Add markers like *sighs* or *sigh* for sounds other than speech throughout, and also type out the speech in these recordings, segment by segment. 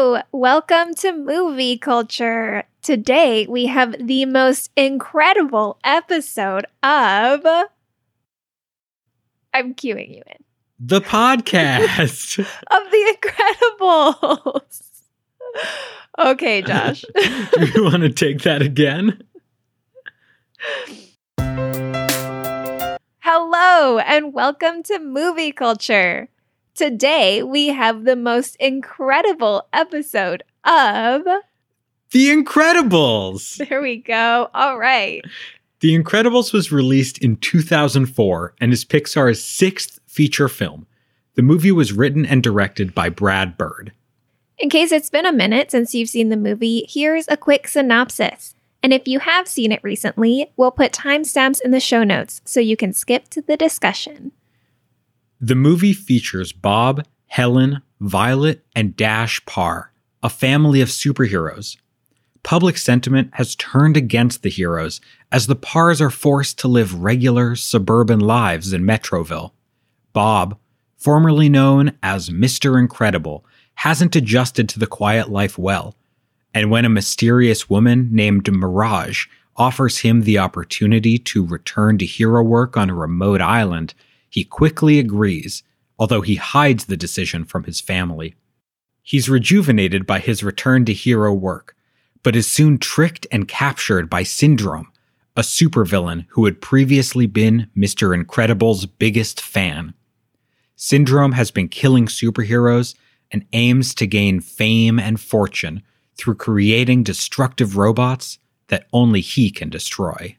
Hello, welcome to movie culture. Today we have the most incredible episode of. I'm cueing you in. The podcast. *laughs* Of The Incredibles. okay, *laughs* Josh. Do you want to take that again? Hello, and welcome to movie culture. Today we have the most incredible episode of. The Incredibles. *laughs* There we go. All right. The Incredibles was released in 2004 and is Pixar's sixth feature film. The movie was written and directed by Brad Bird. In case it's been a minute since you've seen the movie, here's a quick synopsis. And if you have seen it recently, we'll put timestamps in the show notes so you can skip to the discussion. The movie features Bob, Helen, Violet, and Dash Parr, a family of superheroes. Public sentiment has turned against the heroes as the Parrs are forced to live regular suburban lives in Metroville. Bob, formerly known as Mr. Incredible, hasn't adjusted to the quiet life well. And when a mysterious woman named Mirage offers him the opportunity to return to hero work on a remote island, he quickly agrees, although he hides the decision from his family. He's rejuvenated by his return to hero work, but is soon tricked and captured by Syndrome, a supervillain who had previously been Mr. Incredible's biggest fan. Syndrome has been killing superheroes and aims to gain fame and fortune through creating destructive robots that only he can destroy.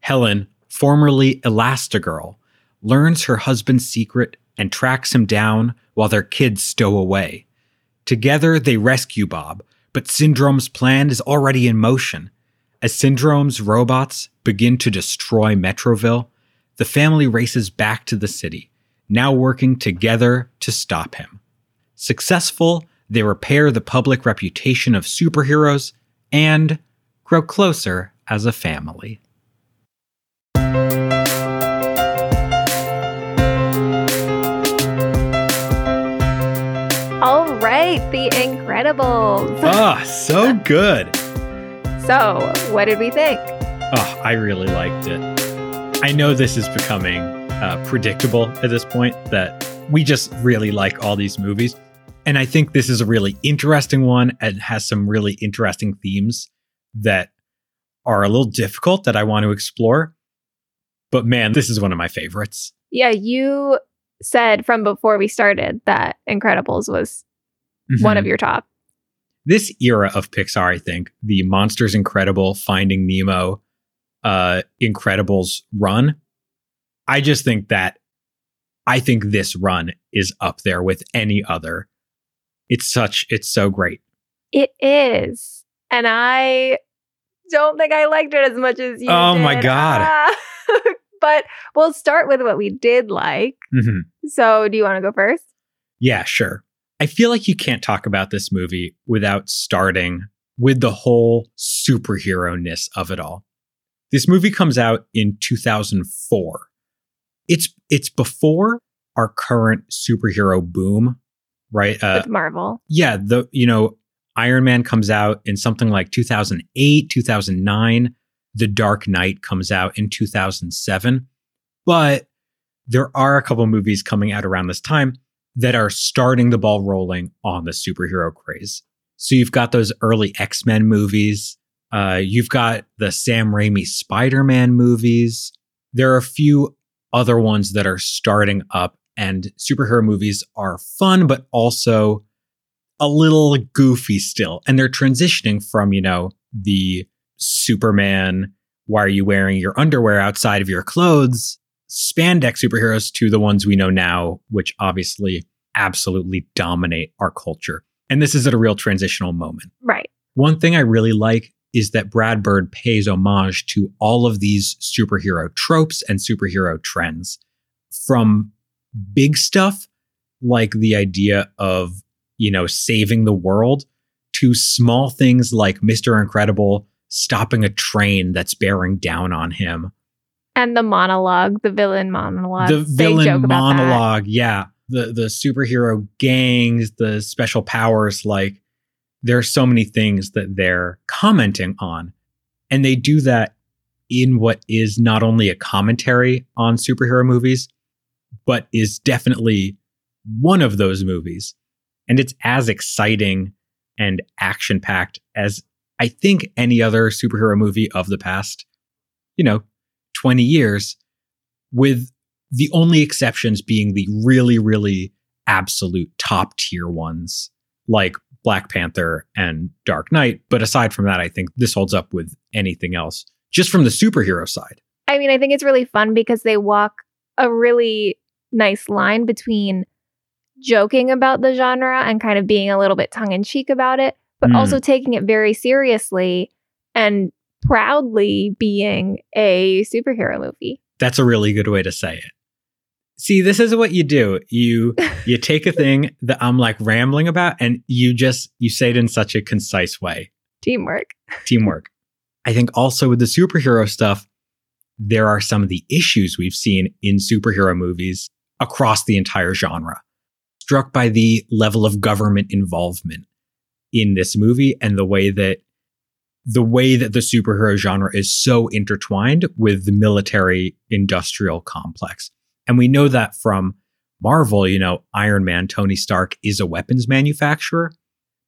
Helen, formerly Elastigirl, learns her husband's secret and tracks him down while their kids stow away. Together, they rescue Bob, but Syndrome's plan is already in motion. As Syndrome's robots begin to destroy Metroville, the family races back to the city, now working together to stop him. Successful, they repair the public reputation of superheroes and grow closer as a family. Right, The Incredibles. Ah, so good. So, what did we think? Oh, I really liked it. I know this is becoming uh, predictable at this point that we just really like all these movies. And I think this is a really interesting one and has some really interesting themes that are a little difficult that I want to explore. But man, this is one of my favorites. Yeah, you said from before we started that Incredibles was one of Mhm. your top. this era of Pixar, I think, the Monsters Incredible, Finding Nemo, uh, Incredibles run, I just think that I think this run is up there with any other. It's such, it's so great. It is. And I don't think I liked it as much as you Oh my. God. Ah. *laughs* but we'll start with what we did like. Mhm. So, do you want to go first? Yeah, sure. I feel like you can't talk about this movie without starting with the whole superhero ness of it all. This movie comes out in 2004. It's it's before our current superhero boom, right? Uh, with Marvel. yeah, the you know Iron Man comes out in something like 2008, 2009. The Dark Knight comes out in 2007. But there are a couple movies coming out around this time that are starting the ball rolling on the superhero craze. So you've got those early X-Men movies. Uh, you've got the Sam Raimi Spider-Man movies. There are a few other ones that are starting up and superhero movies are fun, but also a little goofy still. And they're transitioning from, you know, the Superman, why are you wearing your underwear outside of your clothes? Spandex superheroes to the ones we know now, which obviously absolutely dominate our culture. And this is at a real transitional moment. Right. One thing I really like is that Brad Bird pays homage to all of these superhero tropes and superhero trends from big stuff like the idea of, you know, saving the world to small things like Mr. Incredible stopping a train that's bearing down on him. And the monologue, the villain monologue. the villain monologue, yeah. The the superhero gangs, the special powers like there are so many things that they're commenting on. And they do that in what is not only a commentary on superhero movies, but is definitely one of those movies. And it's as exciting and action packed as I think any other superhero movie of the past, you know, 20 years, with the only exceptions being the really, really absolute top tier ones like Black Panther and Dark Knight. But aside from that, I think this holds up with anything else, just from the superhero side. I mean, I think it's really fun because they walk a really nice line between joking about the genre and kind of being a little bit tongue in cheek about it, but mm. also taking it very seriously and proudly being a superhero movie. That's a really good way to say it. See, this is what you do. You *laughs* you take a thing that I'm like rambling about and you just you say it in such a concise way. Teamwork. Teamwork. I think also with the superhero stuff, there are some of the issues we've seen in superhero movies across the entire genre. Struck by the level of government involvement in this movie and the way that the way that the superhero genre is so intertwined with the military industrial complex. And we know that from Marvel, you know, Iron Man, Tony Stark is a weapons manufacturer.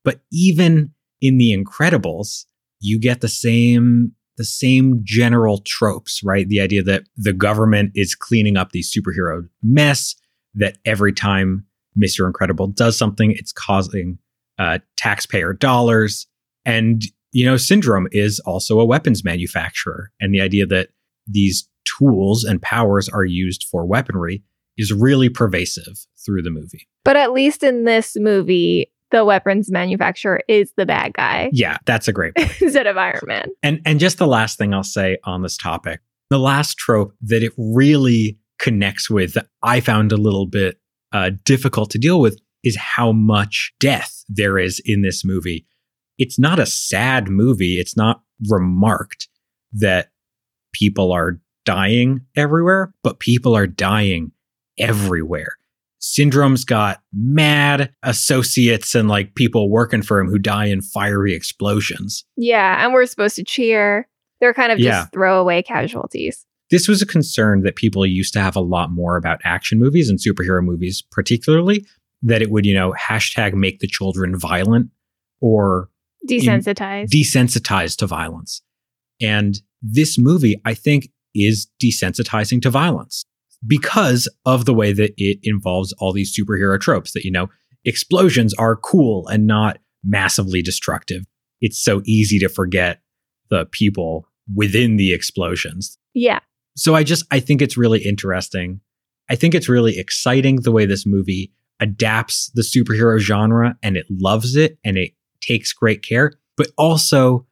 But even in The Incredibles, you get the same the same general tropes, right? The idea that the government is cleaning up the superhero mess, that every time Mr. Incredible does something, it's causing uh, taxpayer dollars. And, you know, Syndrome is also a weapons manufacturer. And the idea that these tools and powers are used for weaponry is really pervasive through the movie. But at least in this movie, the weapons manufacturer is the bad guy. Yeah, that's a great point. *laughs* instead of Iron Man. And and just the last thing I'll say on this topic, the last trope that it really connects with that I found a little bit uh, difficult to deal with is how much death there is in this movie. It's not a sad movie. It's not remarked that people are dying everywhere, but people are dying everywhere. Syndrome's got mad associates and like people working for him who die in fiery explosions. Yeah, and we're supposed to cheer. They're kind of just yeah. throwaway casualties. This was a concern that people used to have a lot more about action movies and superhero movies, particularly that it would, you know, hashtag make the children violent or desensitized. desensitized to violence. And this movie, I think, is desensitizing to violence because of the way that it involves all these superhero tropes that, you know, explosions are cool and not massively destructive. It's so easy to forget the people within the explosions. Yeah. So I just, I think it's really interesting. I think it's really exciting the way this movie adapts the superhero genre and it loves it and it takes great care, but also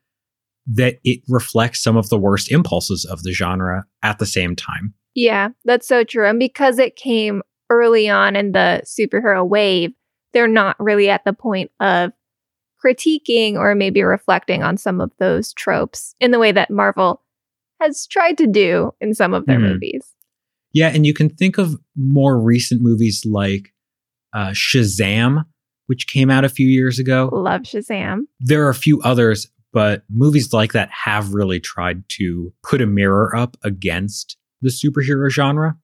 that it reflects some of the worst impulses of the genre at the same time. Yeah, that's so true. And because it came early on in the superhero wave, they're not really at the point of critiquing or maybe reflecting on some of those tropes in the way that Marvel has tried to do in some of their mm. movies. Yeah, and you can think of more recent movies like uh, Shazam, which came out a few years ago. Love Shazam. There are a few others, but movies like that have really tried to put a mirror up against the superhero genre,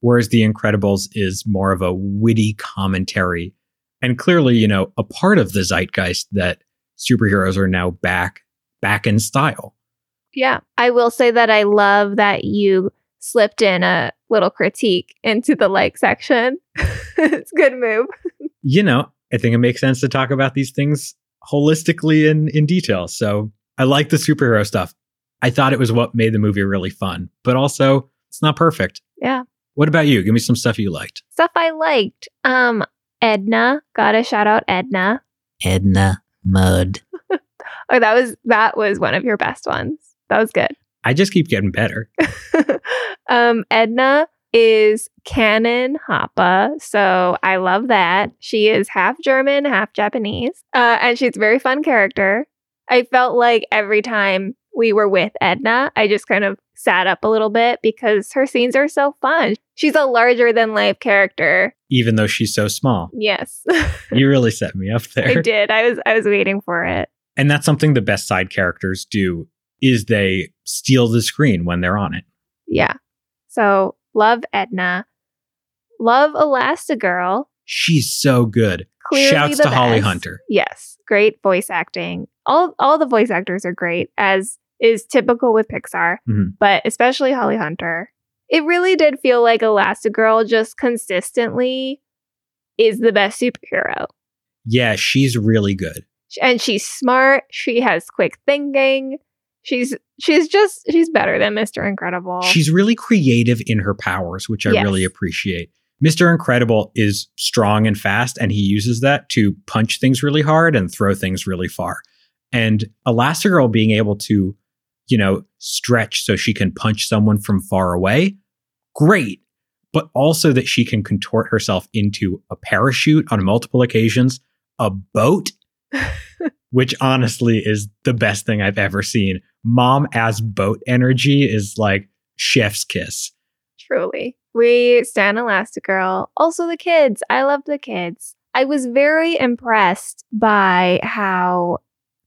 whereas The Incredibles is more of a witty commentary and clearly, you know, a part of the zeitgeist that superheroes are now back back in style. Yeah, I will say that I love that you slipped in a little critique into the like section. *laughs* it's a good move. You know, I think it makes sense to talk about these things holistically in in detail. So I like the superhero stuff. I thought it was what made the movie really fun, but also it's not perfect. Yeah. What about you? Give me some stuff you liked. Stuff I liked. Um, Edna. Gotta shout out Edna. Edna Mode. *laughs* oh, that was that was one of your best ones. That was good. I just keep getting better. *laughs* um, Edna is Canon Hapa. So I love that. She is half German, half Japanese. Uh, and she's a very fun character. I felt like every time we were with Edna, I just kind of sat up a little bit because her scenes are so fun. She's a larger than life character. Even though she's so small. Yes. *laughs* you really set me up there. I did. I was I was waiting for it. And that's something the best side characters do is they steal the screen when they're on it. Yeah. So, love Edna. Love Elastigirl. She's so good. Clearly Shouts to Holly. Hunter. Yes, great voice acting. All all the voice actors are great, as is typical with Pixar, Mhm. but especially Holly Hunter. It really did feel like Elastigirl just consistently is the best superhero. Yeah, she's really good. And she's smart, she has quick thinking. She's she's just she's better than Mr. Incredible. She's really creative in her powers, which I Yes. really appreciate. Mr. Incredible is strong and fast, and he uses that to punch things really hard and throw things really far. And Elastigirl being able to, you know, stretch so she can punch someone from far away, great. But also that she can contort herself into a parachute on multiple occasions, a boat, *laughs* which honestly is the best thing I've ever seen. Mom as boat energy is like chef's kiss. Truly. We stand Elastigirl. Also, the kids. I love the kids. I was very impressed by how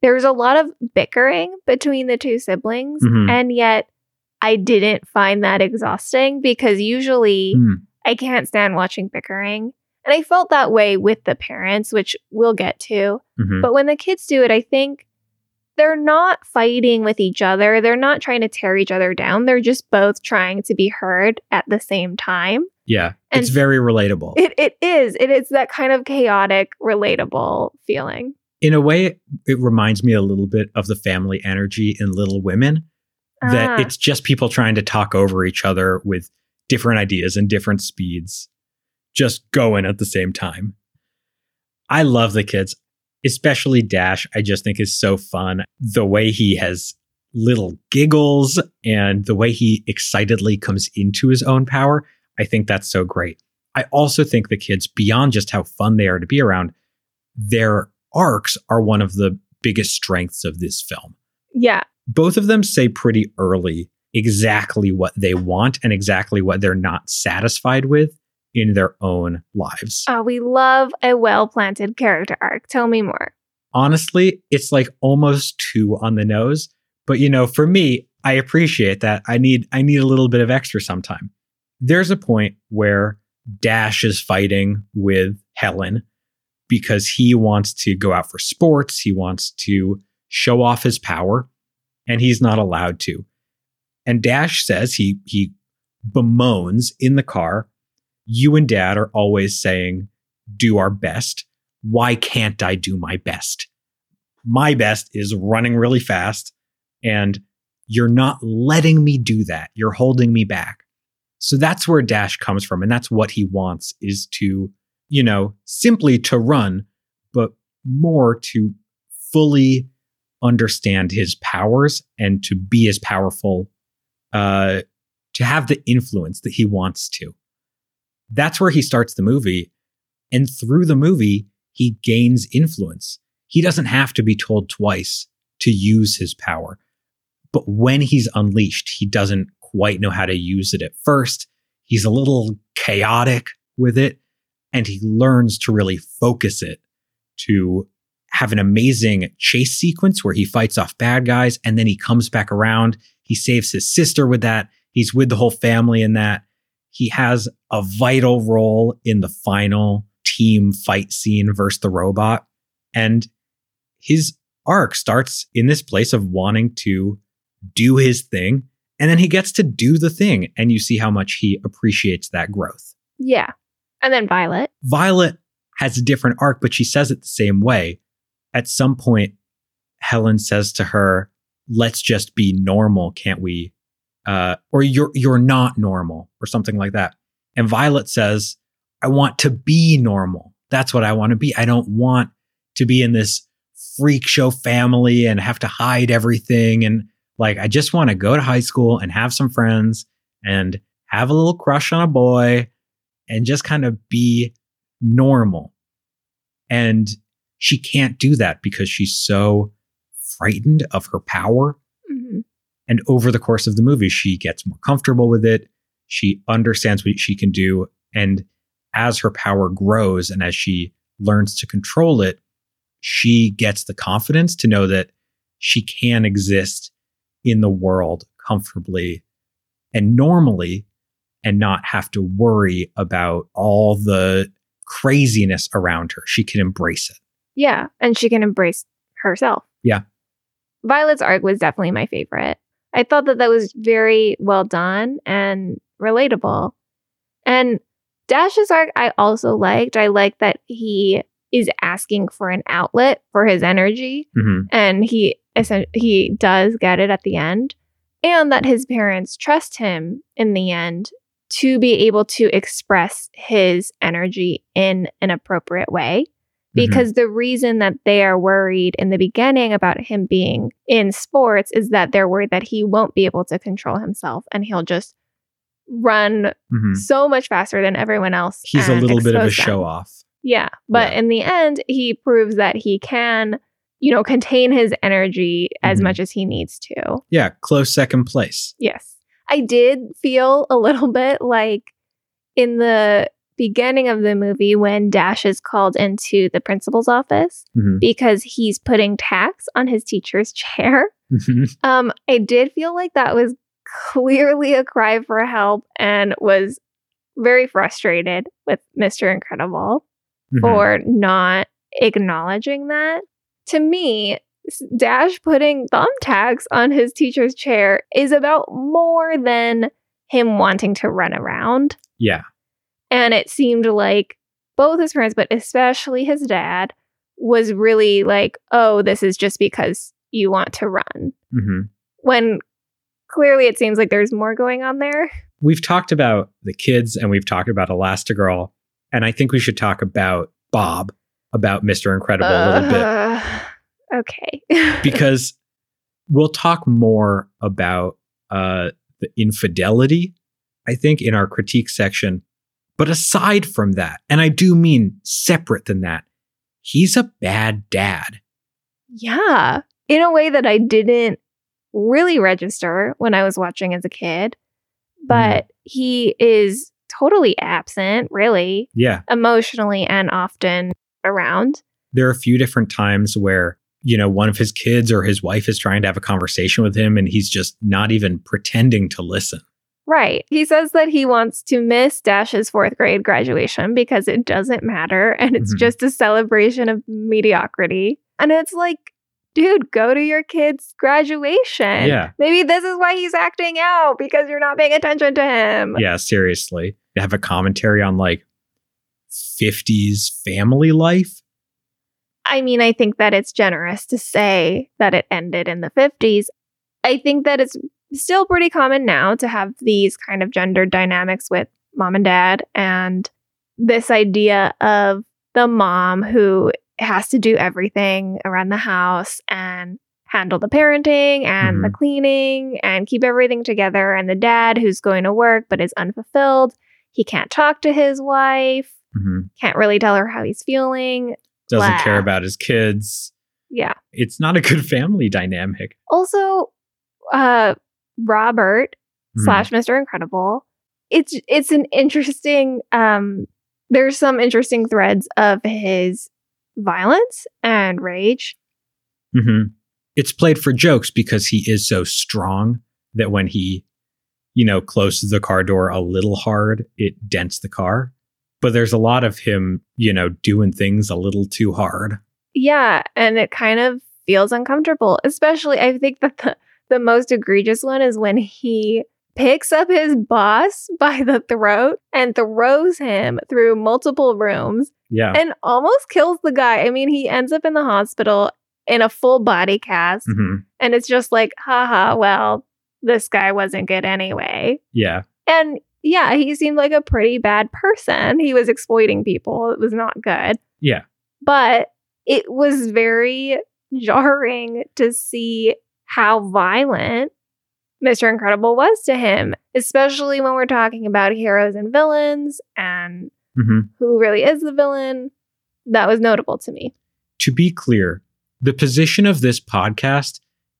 there was a lot of bickering between the two siblings, Mhm. and yet I didn't find that exhausting because usually Hmm. I can't stand watching bickering. And I felt that way with the parents, which we'll get to. Mhm. But when the kids do it, I think they're not fighting with each other. They're not trying to tear each other down. They're just both trying to be heard at the same time. Yeah, And- it's very relatable. It, it is. It is that kind of chaotic, relatable feeling. In a way, it reminds me a little bit of the family energy in Little Women, that Ah, it's just people trying to talk over each other with different ideas and different speeds, just going at the same time. I love the kids, especially Dash. I just think is so fun. The way he has little giggles and the way he excitedly comes into his own power, I think that's so great. I also think the kids, beyond just how fun they are to be around, their arcs are one of the biggest strengths of this film yeah. both of them say pretty early exactly what they want and exactly what they're not satisfied with in their own lives. Oh, we love a well planted character arc. Tell me more. Honestly, it's like almost too on the nose, but you know, for me, I appreciate that. I need I need a little bit of extra sometime. There's a point where Dash is fighting with Helen because he wants to go out for sports, he wants to show off his power, and he's not allowed to. And Dash says he he bemoans in the car, you and dad are always saying, do our best. Why can't I do my best? My best is running really fast, and you're not letting me do that. You're holding me back. So that's where Dash comes from. And that's what he wants is to, you know, simply to run, but more to fully understand his powers and to be as powerful, uh, to have the influence that he wants to. That's where he starts the movie. And through the movie, he gains influence. He doesn't have to be told twice to use his power. But when he's unleashed, he doesn't quite know how to use it at first. He's a little chaotic with it, and he learns to really focus it to have an amazing chase sequence where he fights off bad guys and then he comes back around. He saves his sister with that. He's with the whole family in that. He has a vital role in the final team fight scene versus the robot. And his arc starts in this place of wanting to do his thing. And then he gets to do the thing. And you see how much he appreciates that growth. Yeah. And then Violet. Violet has a different arc, but she says it the same way. At some point, Helen says to her, "Let's just be normal, can't we?" Uh, or you're you're not normal, or something like that. And Violet says, "I want to be normal. That's what I want to be. I don't want to be in this freak show family and have to hide everything. And like, I just want to go to high school and have some friends and have a little crush on a boy and just kind of be normal. And she can't do that because she's so frightened of her power. And over the course of the movie, she gets more comfortable with it. She understands what she can do. And as her power grows and as she learns to control it, she gets the confidence to know that she can exist in the world comfortably and normally and not have to worry about all the craziness around her. She can embrace it. Yeah. And she can embrace herself. Yeah. Violet's arc was definitely my favorite. I thought that that was very well done and relatable. And Dash's arc, I also liked. I like that he is asking for an outlet for his energy, hmm and he he does get it at the end, and that his parents trust him in the end to be able to express his energy in an appropriate way. Because the reason that they are worried in the beginning about him being in sports is that they're worried that he won't be able to control himself and he'll just run hmm so much faster than everyone else. He's a little bit of a expose them. show off. Yeah. But Yeah. in the end, he proves that he can, you know, contain his energy as Mhm. much as he needs to. Yeah, close second place. Yes. I did feel a little *laughs* bit like in the beginning of the movie when Dash is called into the principal's office Mhm. because he's putting tacks on his teacher's *laughs* chair. Mhm. *laughs* Um, I did feel like that was clearly a cry for help and was very frustrated with Mr. Incredible Mhm. for not acknowledging that. To me, Dash putting thumbtacks on his teacher's chair is about more than him wanting to run around. Yeah. And it seemed like both his parents, but especially his dad, was really like, oh, this is just because you want to run. hmm When clearly it seems like there's more going on there. We've talked about the kids and we've talked about Elastigirl. And I think we should talk about Bob, about Mr. Incredible a little bit. Uh, Okay. *laughs* because we'll talk more about uh, the infidelity, I think, in our critique section. But aside from that, and I do mean separate than that, he's a bad dad. yeah. In a way that I didn't really register when I was watching as a kid. Mm. But he is totally absent, really, Yeah. emotionally and often around. There are a few different times where, you know, one of his kids or his wife is trying to have a conversation with him and he's just not even pretending to listen. Right. He says that he wants to miss Dash's fourth grade graduation because it doesn't matter and it's Mhm. just a celebration of mediocrity. And it's like, dude, go to your kid's graduation. Yeah. Maybe this is why he's acting out because you're not paying attention to him. Yeah, seriously. They have a commentary on like 50s family life. I mean, I think that it's generous to say that it ended in the 50s. I think that it's still pretty common now to have these kind of gender dynamics with mom and dad and this idea of the mom who has to do everything around the house and handle the parenting and the cleaning and keep everything together and the dad who's going to work but is unfulfilled. He can't talk to his wife, Mhm. can't really tell her how he's feeling. Doesn't Blah. care about his kids. Yeah. It's not a good family dynamic. also uh robert Mhm. slash mr incredible it's it's an interesting um there's some interesting threads of his violence and rage Mhm. It's played for jokes because he is so strong that when he, you know, closes the car door a little hard, it dents the car. But there's a lot of him, you know, doing things a little too hard. yeah and it kind of feels uncomfortable especially i think that the, the most egregious one is when he picks up his boss *laughs* by the throat and throws him through multiple rooms Yeah. and almost kills the guy. I mean, he ends up in the hospital in a full body cast, hmm and it's just like, haha, well, this guy wasn't good anyway. Yeah. And yeah, he seemed like a pretty bad person. He was exploiting people, it was not good. Yeah. But it was very jarring to see how violent Mr. Incredible was to him, especially when we're talking about heroes and villains and hmm who really is the villain. That was notable to me. To be clear, the position of this podcast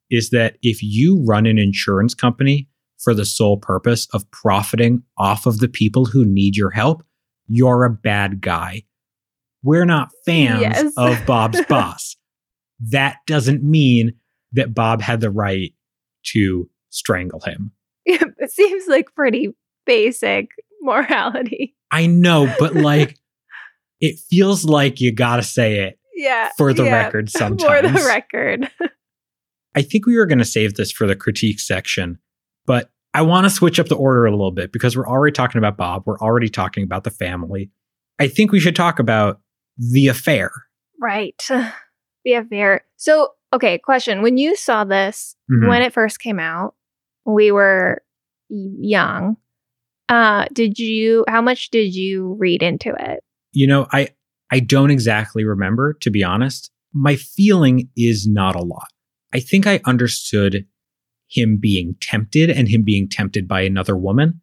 is that if you run an insurance company for the sole purpose of profiting off of the people who need your help, you're a bad guy. We're not fans Yes. of Bob's *laughs* boss. That doesn't mean that Bob had the right to strangle him. it seems like pretty basic morality. I know, but like, *laughs* it feels like you gotta say it Yeah. for the yeah, record sometimes. *laughs* For the record. *laughs* I think we were going to save this for the critique section, but I want to switch up the order a little bit because we're already talking about Bob. We're already talking about the family. I think we should talk about the affair. Right. *sighs* The affair. So, okay, question. When you saw this, Mhm. when it first came out, we were young. Uh, did you how much did you read into it? You know, I I don't exactly remember to be honest. My feeling is not a lot. I think I understood him being tempted and him being tempted by another woman,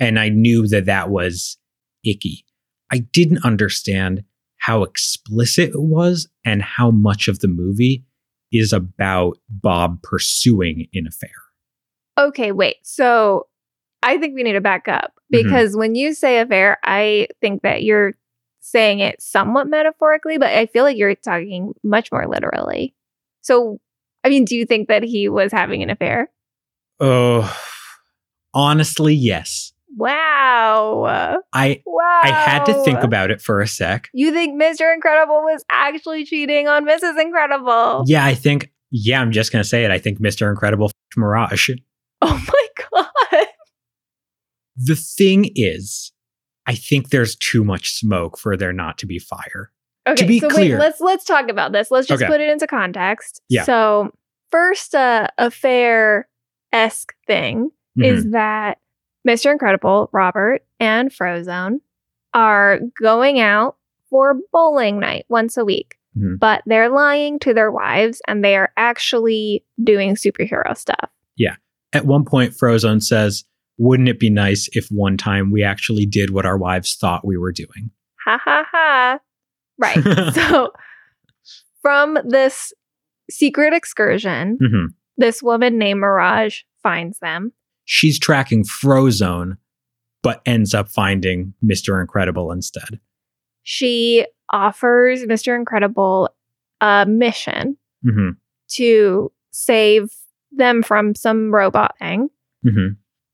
and I knew that that was icky. I didn't understand how explicit it was and how much of the movie is about Bob pursuing an affair. Okay, wait. So I think we need to back up Mhm. because when you say affair, I think that you're saying it somewhat metaphorically, but I feel like you're talking much more literally. So, I mean, do you think that he was having an affair? Oh, honestly, yes. Wow. I Wow. I had to think about it for a sec. You think Mr. Incredible was actually cheating on Mrs. Incredible? Yeah, I think. Yeah, I'm just gonna say it. I think Mr. Incredible f***ed Mirage. Oh my *laughs* god. The thing is, I think there's too much smoke for there not to be fire. Okay, to be so clear- wait, let's let's talk about this. Let's just Okay. put it into context. Yeah. So first uh affair esque thing Mhm. is that Mr. Incredible, Robert, and Frozone are going out for bowling night once a week. Mhm. But they're lying to their wives and they are actually doing superhero stuff. Yeah. At one point, Frozone says, "Wouldn't it be nice if one time we actually did what our wives thought we were doing?" Ha ha ha. Right. *laughs* so from this secret excursion, Mhm. this woman named Mirage finds them. She's tracking Frozone, but ends up finding Mr. Incredible instead. She offers Mr. Incredible a mission hmm to save them from some robot thing. hmm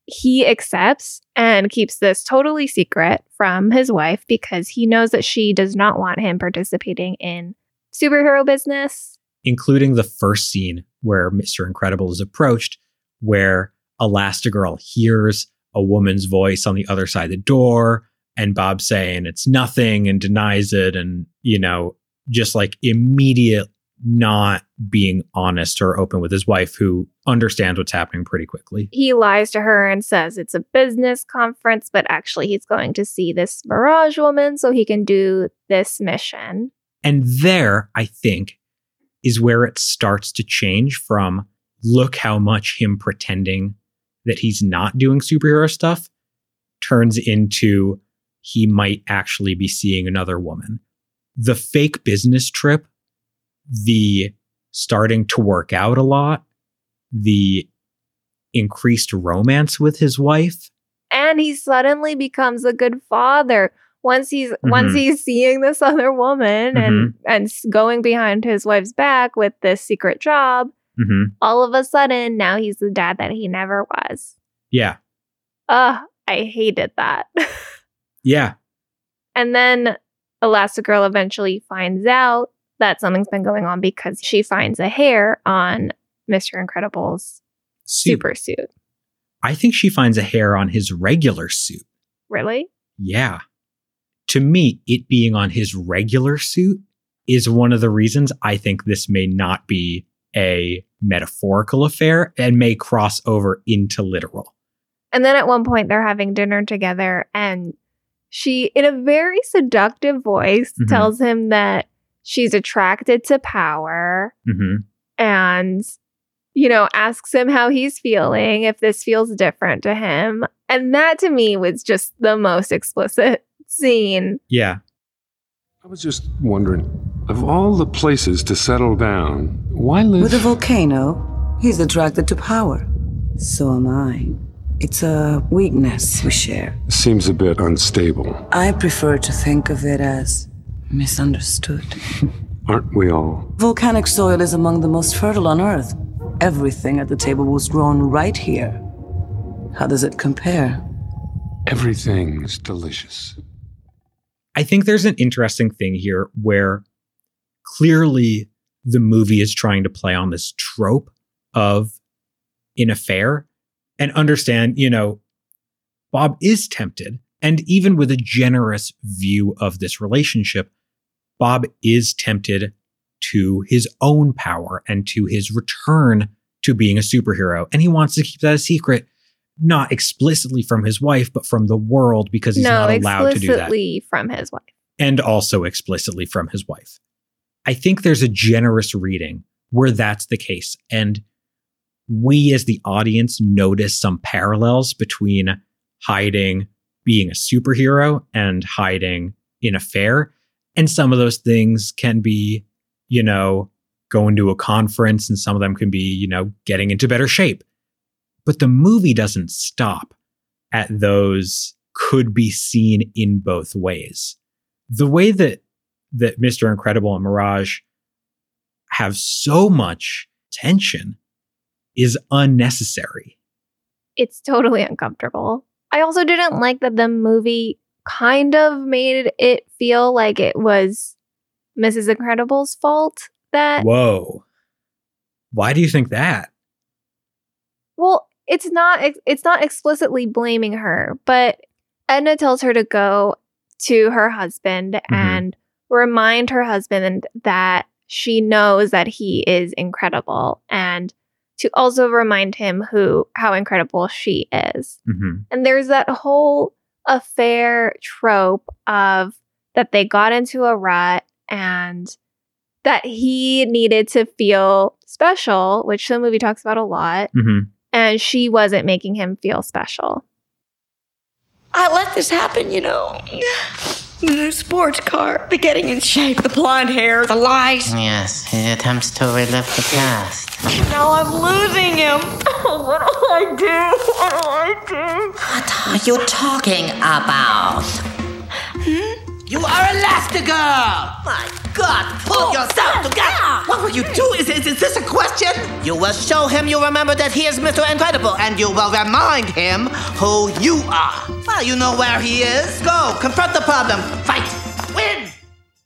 He accepts and keeps this totally secret from his wife because he knows that she does not want him participating in superhero business. including the first scene where Mr. Incredible is approached, where Elastigirl hears a woman's voice on the other side of the door, and Bob saying it's nothing and denies it, and, you know, just like immediate not being honest or open with his wife, who understands what's happening pretty quickly. He lies to her and says it's a business conference, but actually he's going to see this Mirage woman so he can do this mission. And there, I think, is where it starts to change from look how much him pretending that he's not doing superhero stuff turns into he might actually be seeing another woman. The fake business trip, the starting to work out a lot, the increased romance with his wife. And he suddenly becomes a good father once he's mm-hmm. once he's seeing this other woman and mm-hmm. and going behind his wife's back with this secret job. Hmm All of a sudden, now he's the dad that he never was. Yeah. Ugh, I hated that. *laughs* Yeah. And then Elastigirl eventually finds out that something's been going on because she finds a hair on Mr. Incredible's Suit. super suit. I think she finds a hair on his regular suit. Really? Yeah. To me, it being on his regular suit is one of the reasons I think this may not be a metaphorical affair and may cross over into literal. And then at one point, they're having dinner together, and she, in a very seductive voice, Mhm. tells him that she's attracted to power hmm and, you know, asks him how he's feeling, if this feels different to him. And that to me was just the most explicit scene. Yeah. I was just wondering, of all the places to settle down, why live? With a volcano, He's attracted to power. So am I. It's a weakness we share. Seems a bit unstable. I prefer to think of it as misunderstood. *laughs* Aren't we all? Volcanic soil is among the most fertile on Earth. Everything at the table was grown right here. How does it compare? Everything's delicious. I think there's an interesting thing here where clearly the movie is trying to play on this trope of an affair and understand, you know, Bob is tempted. And even with a generous view of this relationship, Bob is tempted to his own power and to his return to being a superhero. And he wants to keep that a secret, not explicitly from his wife, but from the world because he's no, not allowed to do that. explicitly from his wife. And also explicitly from his wife. I think there's a generous reading where that's the case. And we as the audience notice some parallels between hiding being a superhero and hiding in a fair. And some of those things can be, you know, going to a conference, and some of them can be, you know, getting into better shape. But the movie doesn't stop at those could be seen in both ways. The way that that Mr. Incredible and Mirage have so much tension is unnecessary. It's totally uncomfortable. I also didn't like that the movie kind of made it feel like it was Mrs. Incredible's fault that Whoa. Why do you think that? well, it's not it's not explicitly blaming her, but Edna tells her to go to her husband mm-hmm. and remind her husband that she knows that he is incredible and to also remind him who how incredible she is. hmm And there's that whole affair trope of that they got into a rut and that he needed to feel special, which the movie talks about a lot, hmm and she wasn't making him feel special. I let this happen, you know. The new sports car, the getting in shape, the blonde hair, the lies. Yes, he attempts to relive the past. Now I'm losing him. *laughs* what do I do? What do I do? What are you talking about? Hmm? You are Elastigirl! My God, pull yourself together! What will you do? Is, is, is this a question? You will show him you remember that he is Mr. Incredible, and you will remind him who you are. Well, you know where he is. Go, confront the problem. Fight. Win!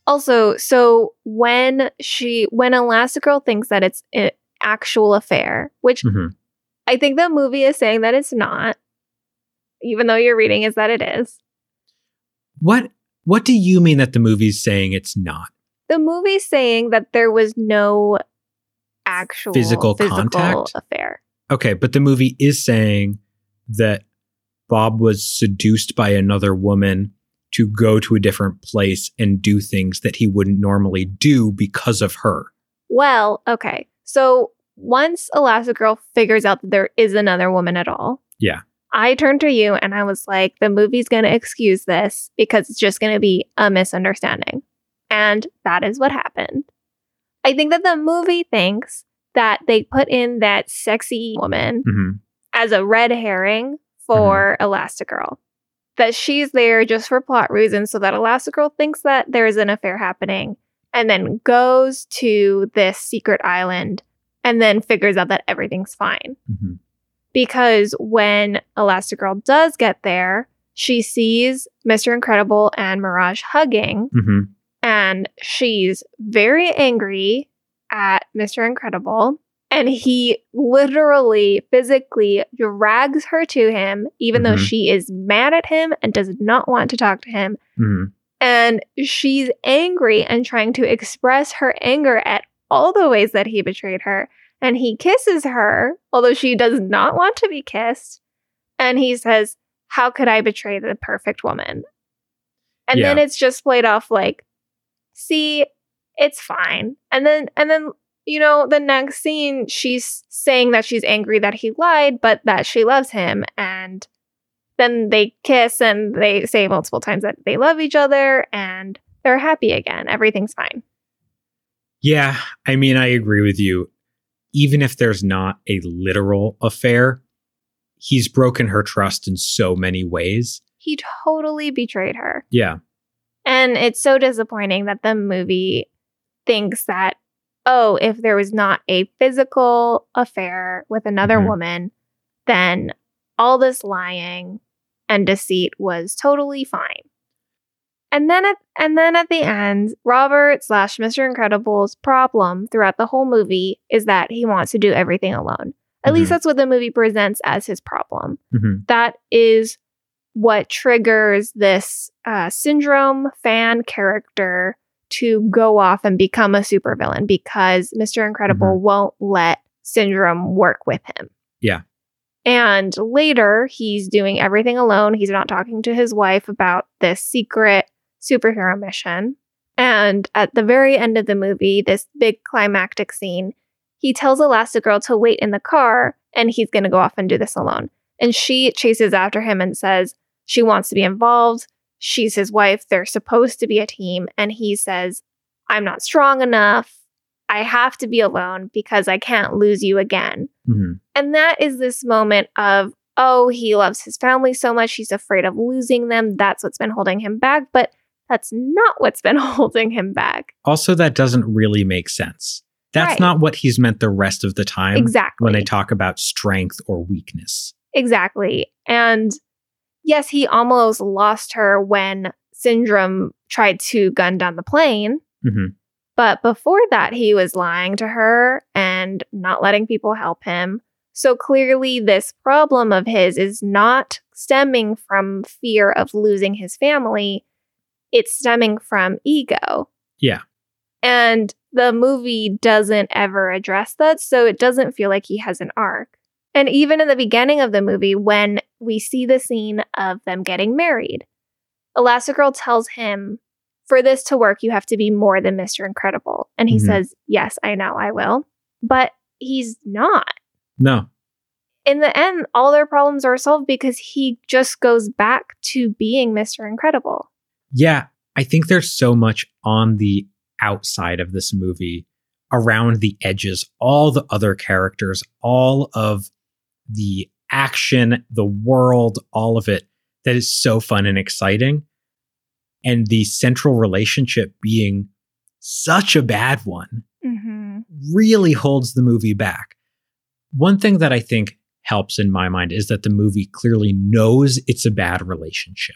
Also, so when she when Elastigirl thinks that it's an actual affair, which hmm I think the movie is saying that it's not, even though your reading is that it is. What what do you mean that the movie's saying it's not? The movie's saying that there was no actual Physical contact? affair. Okay, but the movie is saying that Bob was seduced by another woman to go to a different place and do things that he wouldn't normally do because of her. Well, okay. So once Elastigirl figures out that there is another woman at all, Yeah. I turned to you and I was like, the movie's going to excuse this because it's just going to be a misunderstanding. And that is what happened. I think that the movie thinks that they put in that sexy woman hmm as a red herring for Elastigirl. That she's there just for plot reasons so that Elastigirl thinks that there is an affair happening and then goes to this secret island and then figures out that everything's fine hmm because when Elastigirl does get there, she sees Mr. Incredible and Mirage hugging, hmm and she's very angry at Mr. Incredible. And he literally, physically drags her to him, even though Mhm. she is mad at him and does not want to talk to him. hmm And she's angry and trying to express her anger at all the ways that he betrayed her. And he kisses her, although she does not want to be kissed. And he says, How could I betray the perfect woman? And then it's just played off like, see, it's fine. And then, and then, you know, the next scene, she's saying that she's angry that he lied, but that she loves him. And then they kiss and they say multiple times that they love each other and they're happy again. Everything's fine. Yeah, I mean, I agree with you. Even if there's not a literal affair, he's broken her trust in so many ways. He totally betrayed her. Yeah. And it's so disappointing that the movie thinks that, oh, if there was not a physical affair with another Mhm. woman, then all this lying and deceit was totally fine. And then at and then at the end, Robert slash Mr. Incredible's problem throughout the whole movie is that he wants to do everything alone. At least Mhm. that's what the movie presents as his problem Mhm. that is what triggers this uh, syndrome fan character to go off and become a supervillain because Mr. Incredible won't let syndrome work with him. Yeah. And later, he's doing everything alone. He's not talking to his wife about this secret superhero mission. And at the very end of the movie, this big climactic scene, he tells Elastigirl to wait in the car and he's going to go off and do this alone. And she chases after him and says she wants to be involved. She's his wife. They're supposed to be a team. And he says, I'm not strong enough. I have to be alone because I can't lose you again. Mhm. And that is this moment of, oh, he loves his family so much. He's afraid of losing them. That's what's been holding him back. But that's not what's been *laughs* holding him back. Also, that doesn't really make sense. That's Right. not what he's meant the rest of the time Exactly. when they talk about strength or weakness. Exactly. And yes, he almost lost her when Syndrome tried to gun down the plane. Mhm. But before that, he was lying to her and not letting people help him. So clearly, this problem of his is not stemming from fear of losing his family, it's stemming from ego. Yeah. And the movie doesn't ever address that. So it doesn't feel like he has an arc. And even in the beginning of the movie, when we see the scene of them getting married, Elastigirl tells him, For this to work, you have to be more than Mr. Incredible. And he Mhm. says, Yes, I know, I will. But he's not. No. In the end, all their problems are solved because he just goes back to being Mr. Incredible. Yeah, I think there's so much on the outside of this movie, around the edges, all the other characters, all of the action, the world, all of it that is so fun and exciting. And the central relationship being such a bad one Mm-hmm. really holds the movie back. One thing that I think helps in my mind is that the movie clearly knows it's a bad relationship.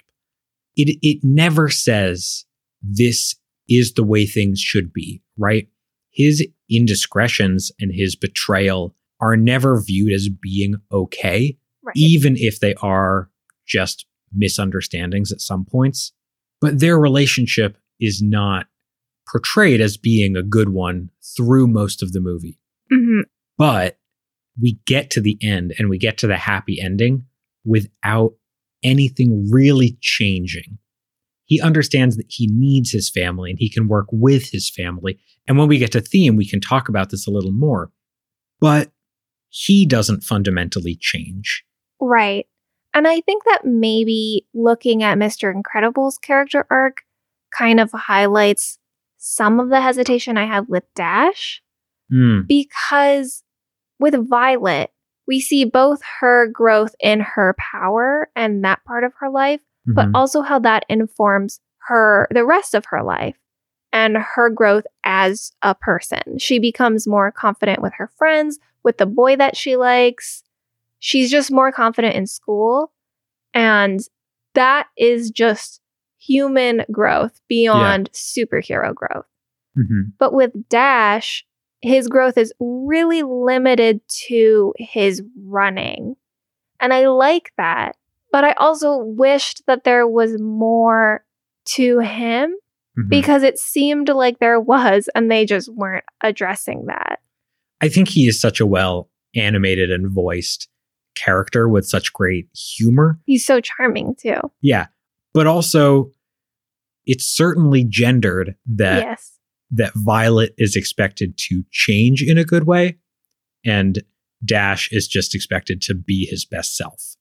It it never says this is the way things should be, right? His indiscretions and his betrayal are never viewed as being okay, Right. even if they are just misunderstandings at some points. But their relationship is not portrayed as being a good one through most of the movie. hmm But we get to the end and we get to the happy ending without anything really changing. He understands that he needs his family and he can work with his family. And when we get to theme, we can talk about this a little more. But he doesn't fundamentally change. Right. And I think that maybe looking at Mr. Incredible's character arc kind of highlights some of the hesitation I have with Dash Hmm. because with Violet, we see both her growth in her power and that part of her life, but Mhm. also how that informs her the rest of her life and her growth as a person. She becomes more confident with her friends, with the boy that she likes. She's just more confident in school. And that is just human growth beyond superhero growth. Mhm. But with Dash, his growth is really limited to his running. And I like that. But I also wished that there was more to him Mhm. because it seemed like there was, and they just weren't addressing that. I think he is such a well animated and voiced character with such great humor. He's so charming too. Yeah. But also, it's certainly gendered that yes. That Violet is expected to change in a good way, and Dash is just expected to be his best self.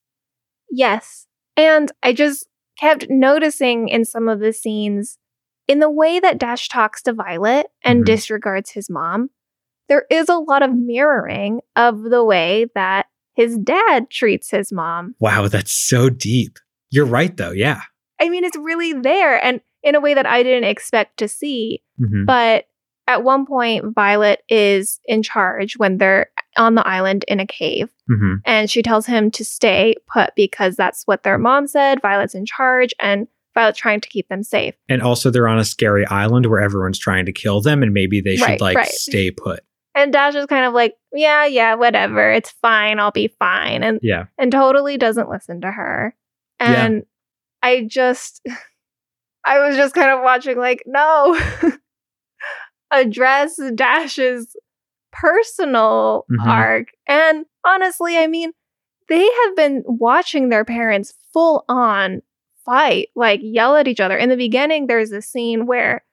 Yes. And I just kept noticing in some of the scenes, in the way that Dash talks to Violet and Mhm. disregards his mom, there is a lot of mirroring of the way that his dad treats his mom. Wow, that's so deep. You're right, though. Yeah. I mean, it's really there and in a way that I didn't expect to see. Mhm. But at one point, Violet is in charge when they're on the island in a cave. Mhm. And she tells him to stay put because that's what their mom said. Violet's in charge and Violet's trying to keep them safe. And also, they're on a scary island where everyone's trying to kill them, and maybe they should Right, like right. stay put. And Dash is kind of like, yeah, yeah, whatever. It's fine. I'll be fine. And Yeah. and totally doesn't listen to her. Yeah. And I just *laughs* I was just kind of watching like, no. *laughs* Address Dash's personal Mhm. arc. And honestly, I mean, they have been watching their parents full on fight, like yell at each other. In the beginning, there's a scene where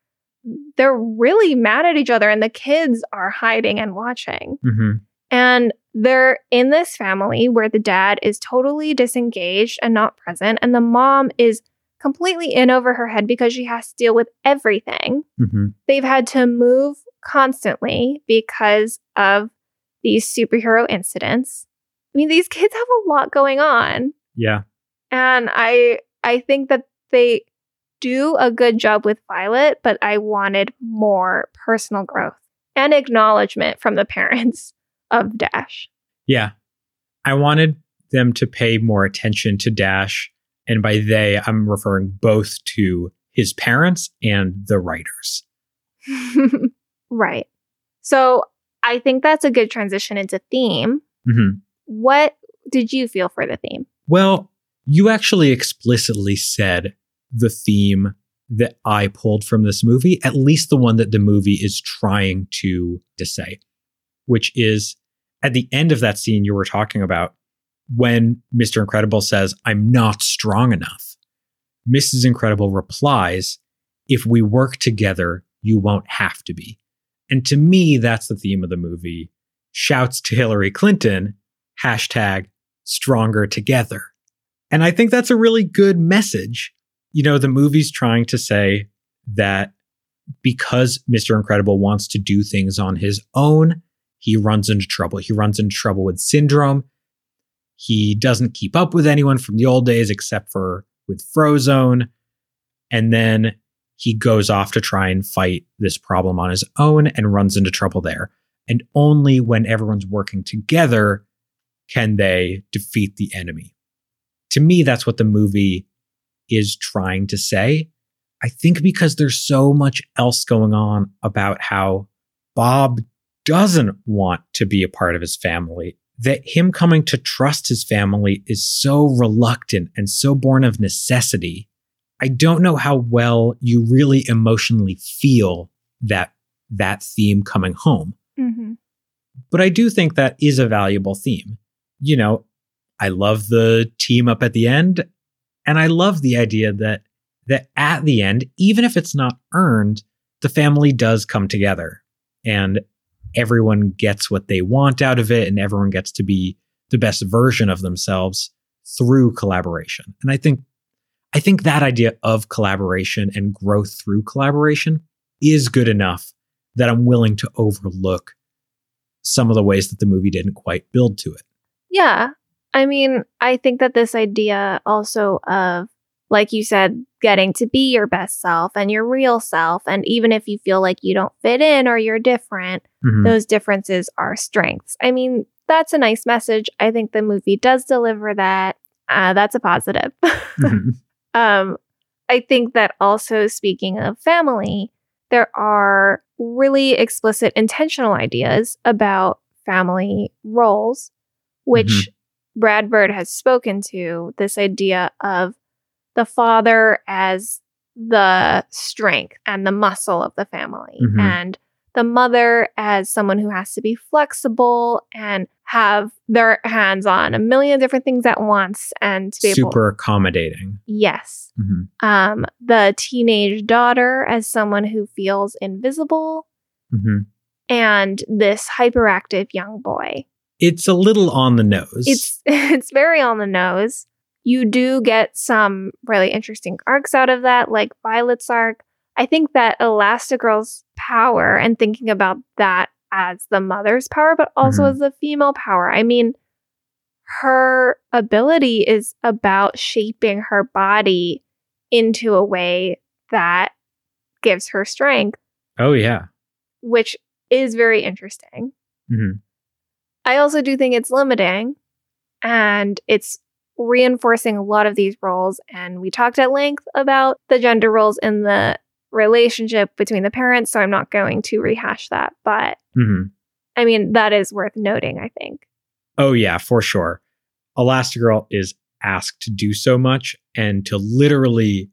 they're really mad at each other and the kids are hiding and watching. hmm And they're in this family where the dad is totally disengaged and not present, and the mom is completely in over her head because she has to deal with everything. hmm They've had to move constantly because of these superhero incidents. I mean, these kids have a lot going on, Yeah. and I I think that they do a good job with Violet, but I wanted more personal growth and acknowledgement from the *laughs* parents of Dash. Yeah. I wanted them to pay more attention to Dash. And by they, I'm referring both to his parents and the writers. *laughs* right. So I think that's a good transition into theme. hmm What did you feel for the theme? Well, you actually explicitly said the theme that I pulled from this movie, at least the one that the movie is trying to, to say, which is at the end of that scene you were talking about, when Mr. Incredible says, I'm not strong enough, Mrs. Incredible replies, If we work together, you won't have to be. And to me, that's the theme of the movie. Shouts to Hillary Clinton, hashtag stronger together. And I think that's a really good message. You know, the movie's trying to say that because Mr. Incredible wants to do things on his own, he runs into trouble. He runs into trouble with syndrome. He doesn't keep up with anyone from the old days except for with Frozone. And then he goes off to try and fight this problem on his own and runs into trouble there. And only when everyone's working together can they defeat the enemy. To me, that's what the movie is trying to say. I think because there's so much else going on about how Bob doesn't want to be a part of his family, that him coming to trust his family is so reluctant and so born of necessity. I don't know how well you really emotionally feel that that theme coming home Mm-hmm. but I do think that is a valuable theme. You know, I love the team up at the end, and I love the idea that that at the end, even if it's not earned, the family does come together and everyone gets what they want out of it and everyone gets to be the best version of themselves through collaboration. And I think I think that idea of collaboration and growth through collaboration is good enough that I'm willing to overlook some of the ways that the movie didn't quite build to it. Yeah. I mean, I think that this idea also of, like you said, getting to be your best self and your real self. And even if you feel like you don't fit in or you're different, Mhm. those differences are strengths. I mean, that's a nice message. I think the movie does deliver that. Uh, that's a positive. *laughs* Mhm. um, I think that also speaking of family, there are really explicit intentional ideas about family roles, which Brad Bird has spoken to this idea of the father as the strength and the muscle of the family, Mhm. and the mother as someone who has to be flexible and have their hands on a million different things at once and to be able Super accommodating. yes Mhm. um the teenage daughter as someone who feels invisible Mhm. and this hyperactive young boy It's a little on the nose. it's *laughs* it's very on the nose you do get some really interesting arcs out of that like violet's arc i think that elastigirl's power and thinking about that as the mother's power, but also Mhm. as the female power. I mean, her ability is about shaping her body into a way that gives her strength, Oh yeah. which is very interesting. hmm I also do think it's limiting and it's reinforcing a lot of these roles. And we talked at length about the gender roles in the relationship between the parents. So I'm not going to rehash that. But hmm I mean, that is worth noting, I think. Oh yeah, for sure. Elastigirl is asked to do so much and to literally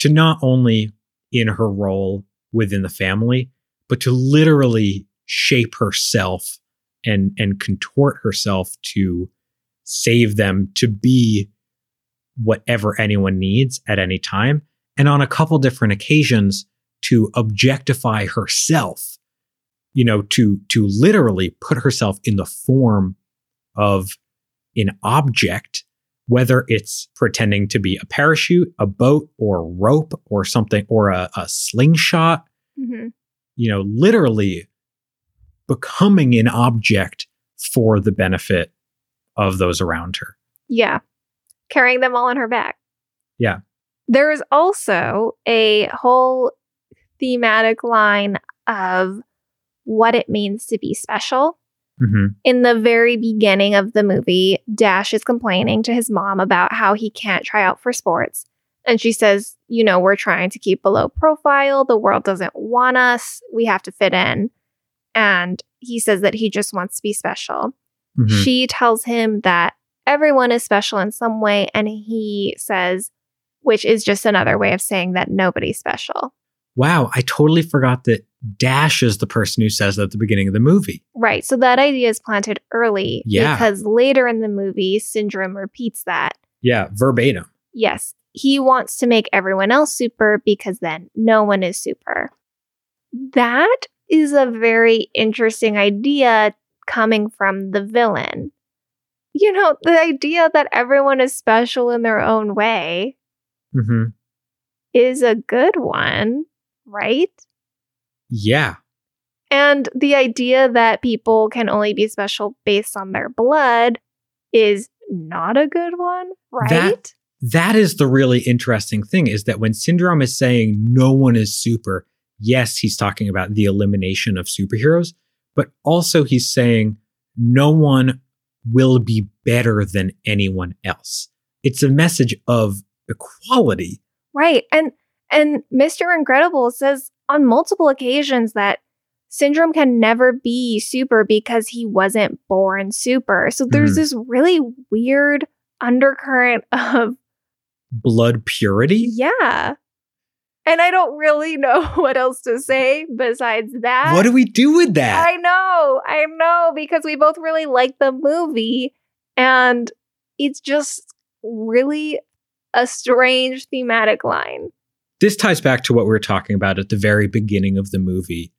to not only in her role within the family, but to literally shape herself and and contort herself to save them to be whatever anyone needs at any time and on a couple different occasions to objectify herself you know to to literally put herself in the form of an object whether it's pretending to be a parachute a boat or rope or something or a, a slingshot hmm you know literally becoming an object for the benefit of those around her Yeah. Carrying them all on her back. Yeah. There is also a whole thematic line of what it means to be special. hmm in the very beginning of the movie, Dash is complaining to his mom about how he can't try out for sports. And she says, You know, we're trying to keep below profile. The world doesn't want us. We have to fit in. And he says that he just wants to be special. Mhm. She tells him that everyone is special in some way. And he says, which is just another way of saying that nobody's special. wow i totally forgot that dash is the person who says that at the beginning of the movie Right. So that idea is planted early Yeah. because later in the movie, Syndrome repeats that. yeah verbatim Yes, he wants to make everyone else super because then no one is super. That is a very interesting idea coming from the villain. You know, the idea that everyone is special in their own way hmm is a good one, right? yeah And the idea that people can only be special based on their blood is not a good one, right? That- that is the really interesting thing is that when syndrome is saying no one is super yes he's talking about the elimination of superheroes but also he's saying no one will be better than anyone else it's a message of equality Right. And and Mr. Incredible says on multiple occasions that Syndrome can never be super because he wasn't born super. So there's Mhm. this really weird undercurrent *laughs* of blood purity yeah. And I don't really know *laughs* what else to say besides that. what do we do with that I know. I know because we both really like the movie and it's just really a strange thematic line. this ties back to what we were talking about at the very beginning of the movie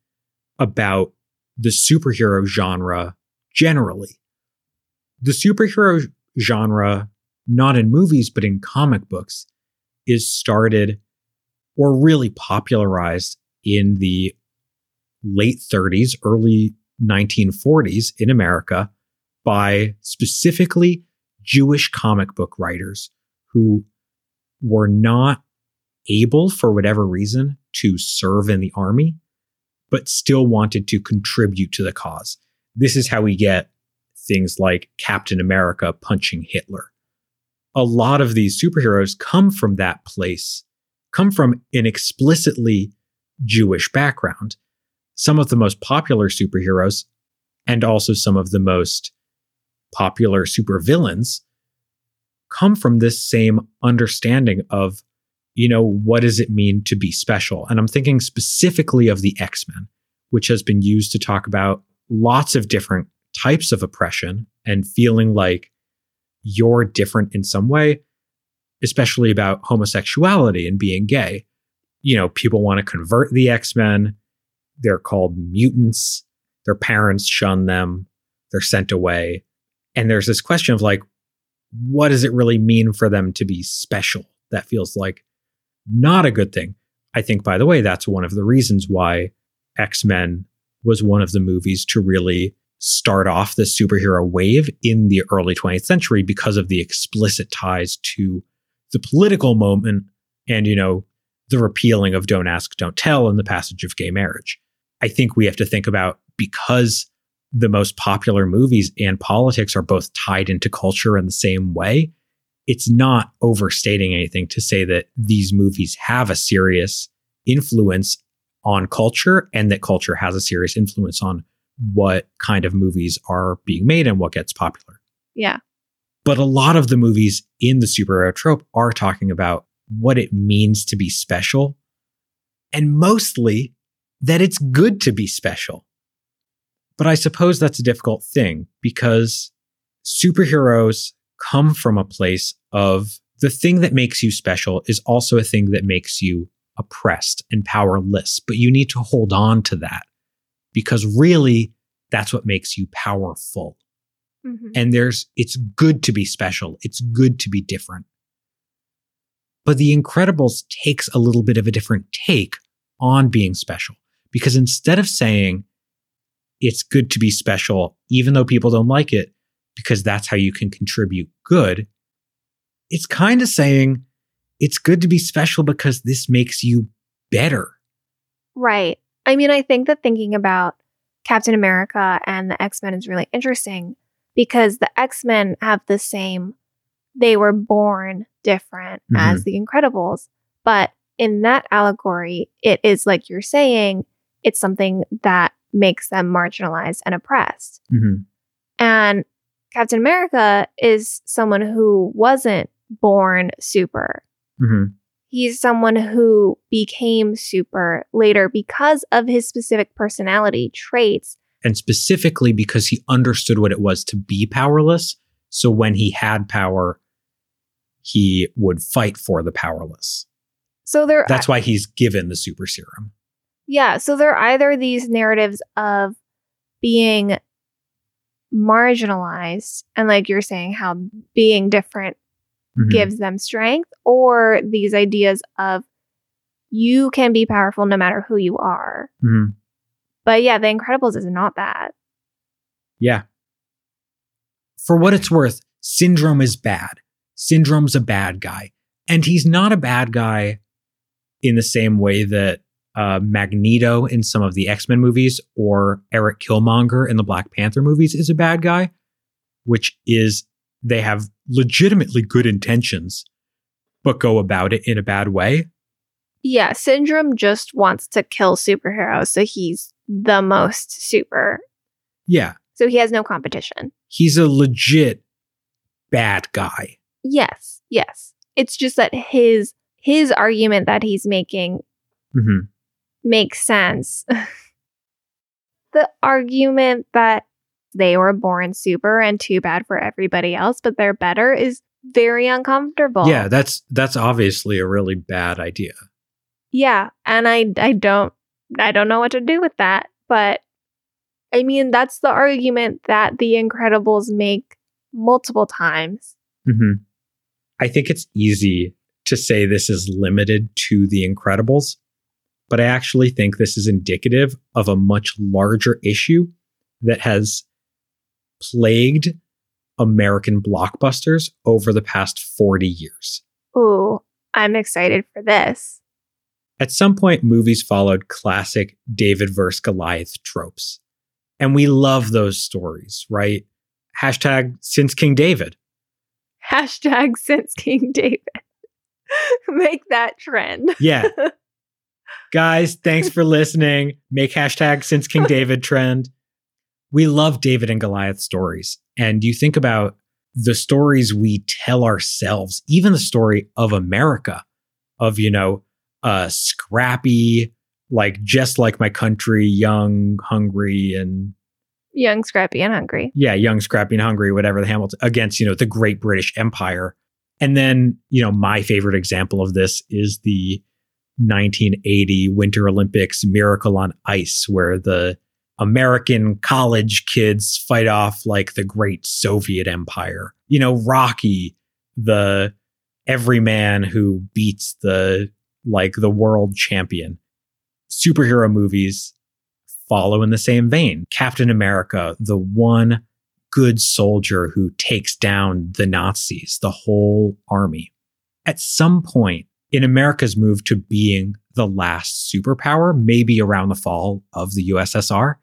about the superhero genre generally. The superhero genre, not in movies, but in comic books, is started or really popularized in the late 30s, early 1940s in America by specifically Jewish comic book writers who were not able, for whatever reason, to serve in the army, but still wanted to contribute to the cause. This is how we get things like Captain America punching Hitler. A lot of these superheroes come from that place, come from an explicitly Jewish background. Some of the most popular superheroes, and also some of the most popular supervillains, come from this same understanding of you know, what does it mean to be special? And I'm thinking specifically of the X Men, which has been used to talk about lots of different types of oppression and feeling like you're different in some way, especially about homosexuality and being gay. You know, people want to convert the X Men. They're called mutants. Their parents shun them. They're sent away. And there's this question of like, what does it really mean for them to be special? That feels like not a good thing. I think, by the way, that's one of the reasons why X Men was one of the movies to really start off the superhero wave in the early 20th century because of the explicit ties to the political moment and, you know, the repealing of Don't Ask, Don't Tell and the passage of gay marriage. I think we have to think about because the most popular movies and politics are both tied into culture in the same way, it's not overstating anything to say that these movies have a serious influence on culture and that culture has a serious influence on what kind of movies are being made and what gets popular. Yeah. But a lot of the movies in the superhero trope are talking about what it means to be special and mostly that it's good to be special. But I suppose that's a difficult thing because superheroes come from a place of the thing that makes you special is also a thing that makes you oppressed and powerless. But you need to hold on to that because really that's what makes you powerful. Mm-hmm. And there's, it's good to be special. It's good to be different. But The Incredibles takes a little bit of a different take on being special because instead of saying it's good to be special, even though people don't like it, because that's how you can contribute good, it's kind of saying it's good to be special because this makes you better. Right. I mean, I think that thinking about Captain America and the X Men is really interesting because the X Men have the same, they were born different as the Incredibles. But in that allegory, it is like you're saying, it's something that makes them marginalized and oppressed. Mhm. And Captain America is someone who wasn't born super. Mhm. He's someone who became super later because of his specific personality traits. And specifically because he understood what it was to be powerless. So when he had power, he would fight for the powerless. So there That's why he's given the super serum. Yeah, so there are either these narratives of being marginalized and like you're saying how being different Mhm. gives them strength or these ideas of you can be powerful no matter who you are. Mhm. But yeah, The Incredibles is not that. Yeah. For what it's worth, Syndrome is bad. Syndrome's a bad guy. And he's not a bad guy in the same way that uh, Magneto in some of the X Men movies or Erik Killmonger in the Black Panther movies is a bad guy, which is they have legitimately good intentions, but go about it in a bad way. Yeah, Syndrome just wants to kill superheroes, so he's the most super. Yeah. So he has no competition. He's a legit bad guy. Yes, yes. It's just that his his argument that he's making hmm makes sense. *laughs* the argument that they were born super and too bad for everybody else, but they're better is very uncomfortable. Yeah, that's that's obviously a really bad idea. Yeah, and I I don't I don't know what to do with that, but I mean that's the argument that the Incredibles make multiple times. hmm I think it's easy to say this is limited to the Incredibles, but I actually think this is indicative of a much larger issue that has plagued American blockbusters over the past 40 years. Ooh, I'm excited for this. At some point, movies followed classic David versus Goliath tropes. And we love those stories, right? Hashtag since King David. Hashtag since King David. *laughs* Make that trend. Yeah. *laughs* Guys, thanks for listening. Make hashtag since King David *laughs* trend. We love David and Goliath stories. And you think about the stories we tell ourselves, even the story of America, of, you know, uh, scrappy, like just like my country, young, hungry, and Young, scrappy, and hungry. yeah, young, scrappy, and hungry, whatever the Hamilton against, you know, the great British Empire. And then, you know, my favorite example of this is the 1980 Winter Olympics Miracle on Ice, where the American college kids fight off like the great Soviet Empire. You know, Rocky, the everyman who beats the like the world champion. Superhero movies follow in the same vein. Captain America, the one good soldier who takes down the Nazis, the whole army. At some point in America's move to being the last superpower, maybe around the fall of the USSR,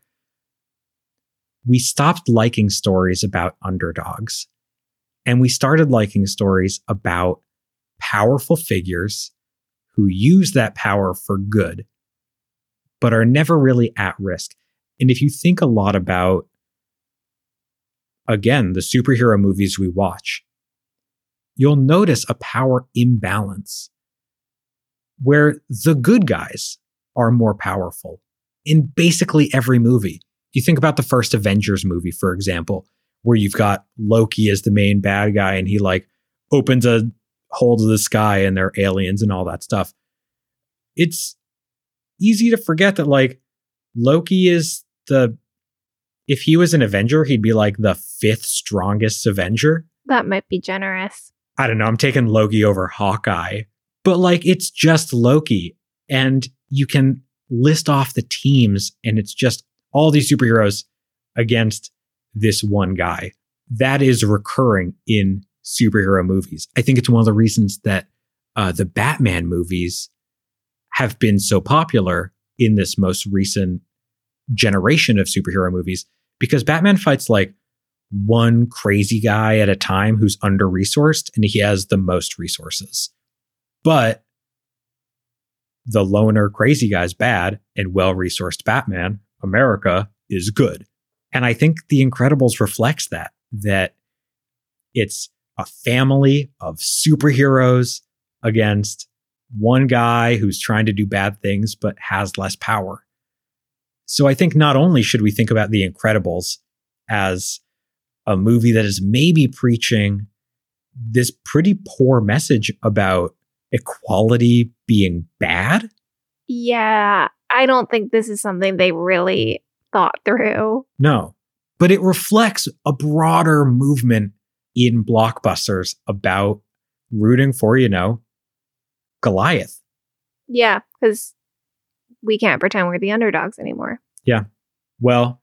we stopped liking stories about underdogs and we started liking stories about powerful figures who use that power for good, but are never really at risk. And if you think a lot about, again, the superhero movies we watch, you'll notice a power imbalance where the good guys are more powerful in basically every movie. You think about the first Avengers movie, for example, where you've got Loki as the main bad guy and he like opens a hole to the sky and they're aliens and all that stuff. It's easy to forget that like Loki is the if he was an Avenger, he'd be like the fifth strongest Avenger. That might be generous. I don't know. I'm taking Loki over Hawkeye, but like it's just Loki. And you can list off the teams, and it's just all these superheroes against this one guy. That is recurring in superhero movies. I think it's one of the reasons that uh, the Batman movies have been so popular in this most recent generation of superhero movies because Batman fights like one crazy guy at a time who's under resourced and he has the most resources. But the loner crazy guy's bad and well resourced Batman, America, is good. And I think The Incredibles reflects that, that it's a family of superheroes against one guy who's trying to do bad things but has less power. So I think not only should we think about The Incredibles as a movie that is maybe preaching this pretty poor message about equality being bad. Yeah, I don't think this is something they really thought through. No, but it reflects a broader movement in blockbusters about rooting for, you know, Goliath. Yeah, because we can't pretend we're the underdogs anymore. Yeah. Well,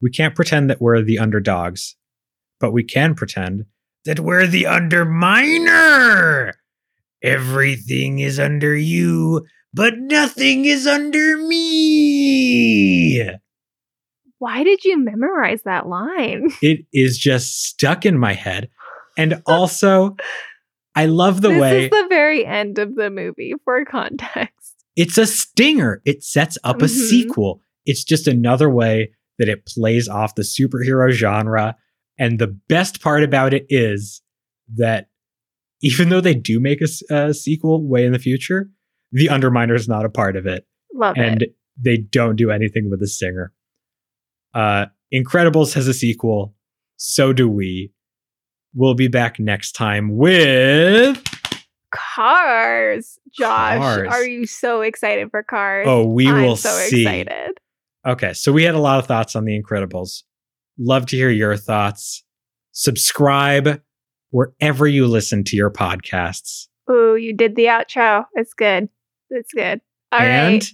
we can't pretend that we're the underdogs, but we can pretend that we're the underminer. Everything is under you, but nothing is under me. Why did you memorize that line? *laughs* It is just stuck in my head. And *laughs* also, I love the this way This is the very end of the movie for context. *laughs* it's a stinger. It sets up a Mhm. sequel. It's just another way that it plays off the superhero genre. And the best part about it is that even though they do make a sequel way in the future, the Underminer is not a part of it. Love and it. they don't do anything with the singer. Uh, Incredibles has a sequel. So do we. We'll be back next time with. Cars. Josh, Cars. are you so excited for Cars? Oh, we I'm will so see. excited. Okay, so we had a lot of thoughts on The Incredibles. Love to hear your thoughts. Subscribe wherever you listen to your podcasts. Ooh, you did the outro. It's good. It's good. All right. and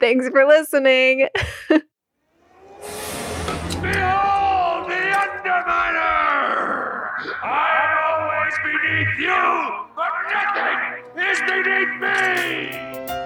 Thanks for listening. *laughs* Behold the Underminer! I am always beneath you, but nothing is beneath me!